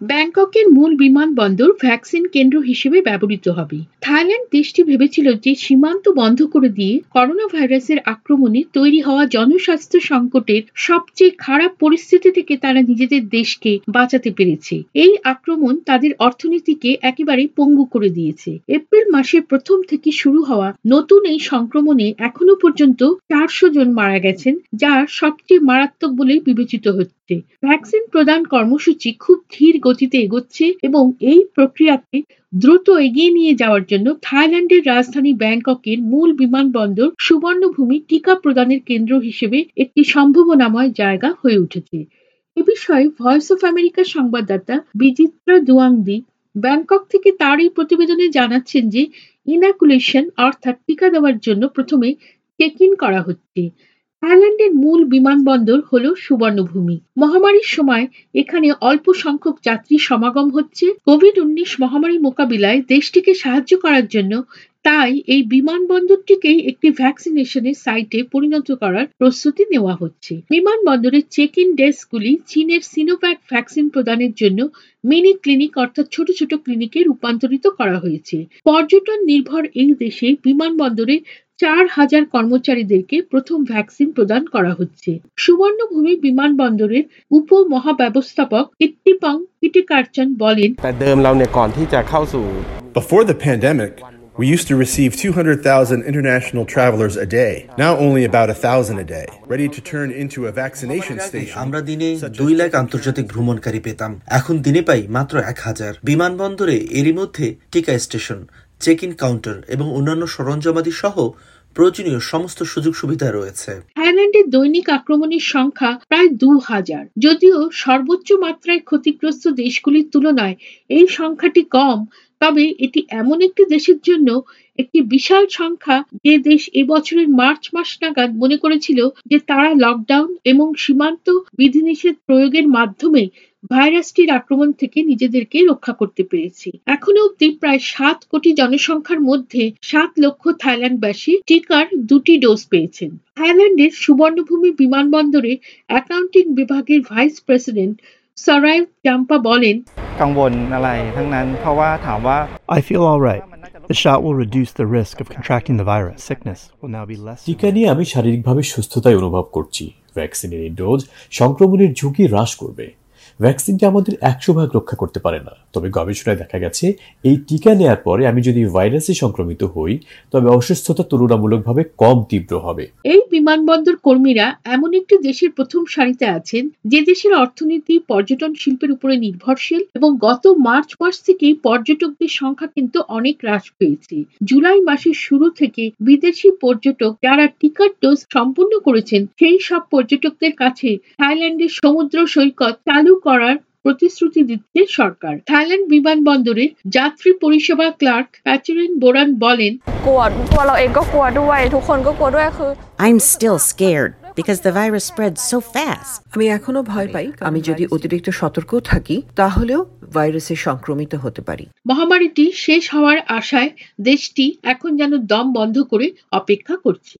ব্যাংককের মূল বিমানবন্দর ভ্যাকসিন কেন্দ্র হিসেবে ব্যবহৃত হবে। থাইল্যান্ড দেশটি ভেবেছিল যে সীমান্ত বন্ধ করে দিয়ে করোনা ভাইরাসের আক্রমণে তৈরি হওয়া জনস্বাস্থ্য সংকটের সবচেয়ে খারাপ পরিস্থিতি থেকে তারা নিজেদের দেশকে বাঁচাতে পেরেছে। এই আক্রমণ তাদের অর্থনীতিকে একেবারে পঙ্গু করে দিয়েছে। এপ্রিল মাসের প্রথম থেকে শুরু হওয়া নতুন এই সংক্রমণে এখনও পর্যন্ত চারশো জন মারা গেছেন, যা সবচেয়ে মারাত্মক বলে বিবেচিত হচ্ছে। ভ্যাকসিন প্রদান কর্মসূচি খুব ধীর গতিতে এগোচ্ছে এবং এই প্রক্রিয়াকে দ্রুত এগিয়ে নিয়ে যাওয়ার জন্য থাইল্যান্ডের রাজধানী ব্যাংককের মূল বিমানবন্দর সুবর্ণভূমি টিকা প্রদানের কেন্দ্র হিসেবে একটি সম্ভাবনাময় জায়গা হয়ে উঠেছে। এ বিষয়ে ভয়েস অফ আমেরিকার সংবাদদাতা বিচিত্রা দুয়াংদি ব্যাংকক থেকে তার এই প্রতিবেদনে জানাচ্ছেন যে ইনাকুলেশন অর্থাৎ টিকা দেওয়ার জন্য প্রথমে চেক ইন করা হচ্ছে। থাইল্যান্ডের মূল বিমানবন্দর হল সুবর্ণভূমি। মহামারীর সময় এখানে অল্প সংখ্যক যাত্রী সমাগম হচ্ছে। কোভিড উনিশ মহামারী মোকাবিলায় দেশটিকে সাহায্য করার জন্য তাই এই বিমানবন্দরটিকেই একটি ভ্যাকসিনেশনের সাইটে পরিণত করার প্রস্তুতি নেওয়া হচ্ছে। বিমানবন্দরের চেক ইন ডেস্কগুলি চীনের সিনোভ্যাক ভ্যাকসিন প্রদানের জন্য মিনি ক্লিনিক অর্থাৎ ছোট ছোট ক্লিনিকে রূপান্তরিত করা হয়েছে। পর্যটন নির্ভর এই দেশে বিমানবন্দরে চার হাজার কর্মচারীদেরকে প্রথম ভ্যাকসিন প্রদান করা হচ্ছে সুবর্ণভূমি বিমানবন্দরের উপ মহাব্যবস্থাপক ইত্তিপং কিটিকারচন বলেন Before the pandemic, We used to receive 200,000 international travelers a day. Now only about 1,000 a day. Ready to turn into a vaccination station. আমরা দিনে 2 লাখ আন্তর্জাতিক ভ্রমণকারী পেতাম। এখন দিনে পাই মাত্র 1000। বিমানবন্দরে এরই মধ্যে টিকা স্টেশন চেক ইন কাউন্টার এবং অন্যান্য সরঞ্জামাদি সহ প্রয়োজনীয় সমস্ত সুযোগ সুবিধা রয়েছে। থাইল্যান্ডের দৈনিক আক্রমণের সংখ্যা প্রায় দু হাজার। যদিও সর্বোচ্চ মাত্রায় ক্ষতিগ্রস্ত দেশগুলির তুলনায় এই সংখ্যাটি কম, তবে এটি এমন একটি দেশের জন্য একটি বিশাল সংখ্যা যে দেশ এবছরের মার্চ মাস নাগাদ মনে করেছিল যে তারা লকডাউন এবং সীমান্ত বিধিনিষেধ প্রয়োগের মাধ্যমে ভাইরাসটির আক্রমণ থেকে নিজেদেরকে রক্ষা করতে পেরেছি এখনও অব্দি প্রায় সাত কোটি জনসংখ্যার মধ্যে সাত লক্ষ থাইল্যান্ডবাসী টিকার দুটি ডোজ পেয়েছেন থাইল্যান্ডের সুবর্ণভূমি বিমানবন্দরে অ্যাকাউন্টিং বিভাগের ভাইস প্রেসিডেন্ট সরাই জাম্পা বলেন I feel all right. The shot will reduce the risk of contracting the virus. Sickness will now be less. টিকা নিয়ে আমি শারীরিকভাবে সুস্থতাই অনুভব করছি ভ্যাকসিনের এই ডোজ সংক্রমণের ঝুঁকি হ্রাস করবে ভ্যাকসিনটি আমাদের একশো ভাগ রক্ষা করতে পারে না। তবে গবেষণায় দেখা গেছে, এই টিকা নেয়ার পরে আমি যদি ভাইরাসে সংক্রমিত হই, তবে অসুস্থতা তুলনামূলকভাবে কম তীব্র হবে। এই বিমানবন্দর কর্মীরা এমন একটি দেশের প্রথম সারিতে আছেন, যে দেশের অর্থনীতি, পর্যটন শিল্পের উপরে নির্ভরশীল এবং গত মার্চ মাস থেকেই পর্যটকদের সংখ্যা কিন্তু অনেক হ্রাস পেয়েছে। জুলাই মাসের শুরু থেকে বিদেশি পর্যটক যারা টিকার ডোজ সম্পূর্ণ করেছেন, সেই সব পর্যটকদের কাছে থাইল্যান্ডের সমুদ্র সৈকত চালু করার প্রতিশ্রুতি দিচ্ছে সরকার। থাইল্যান্ড বিমানবন্দরে যাত্রী পরিষেবা ক্লার্ক প্যাচুরিন বোরান বলেন I'm still scared because the virus spreads so fast. আমি এখনও ভয় পাই আমি যদি অতিরিক্ত সতর্ক থাকি তাহলেও ভাইরাসে সংক্রমিত হতে পারি। মহামারীটি শেষ হওয়ার আশায় দেশটি এখন যেন দম বন্ধ করে অপেক্ষা করছে।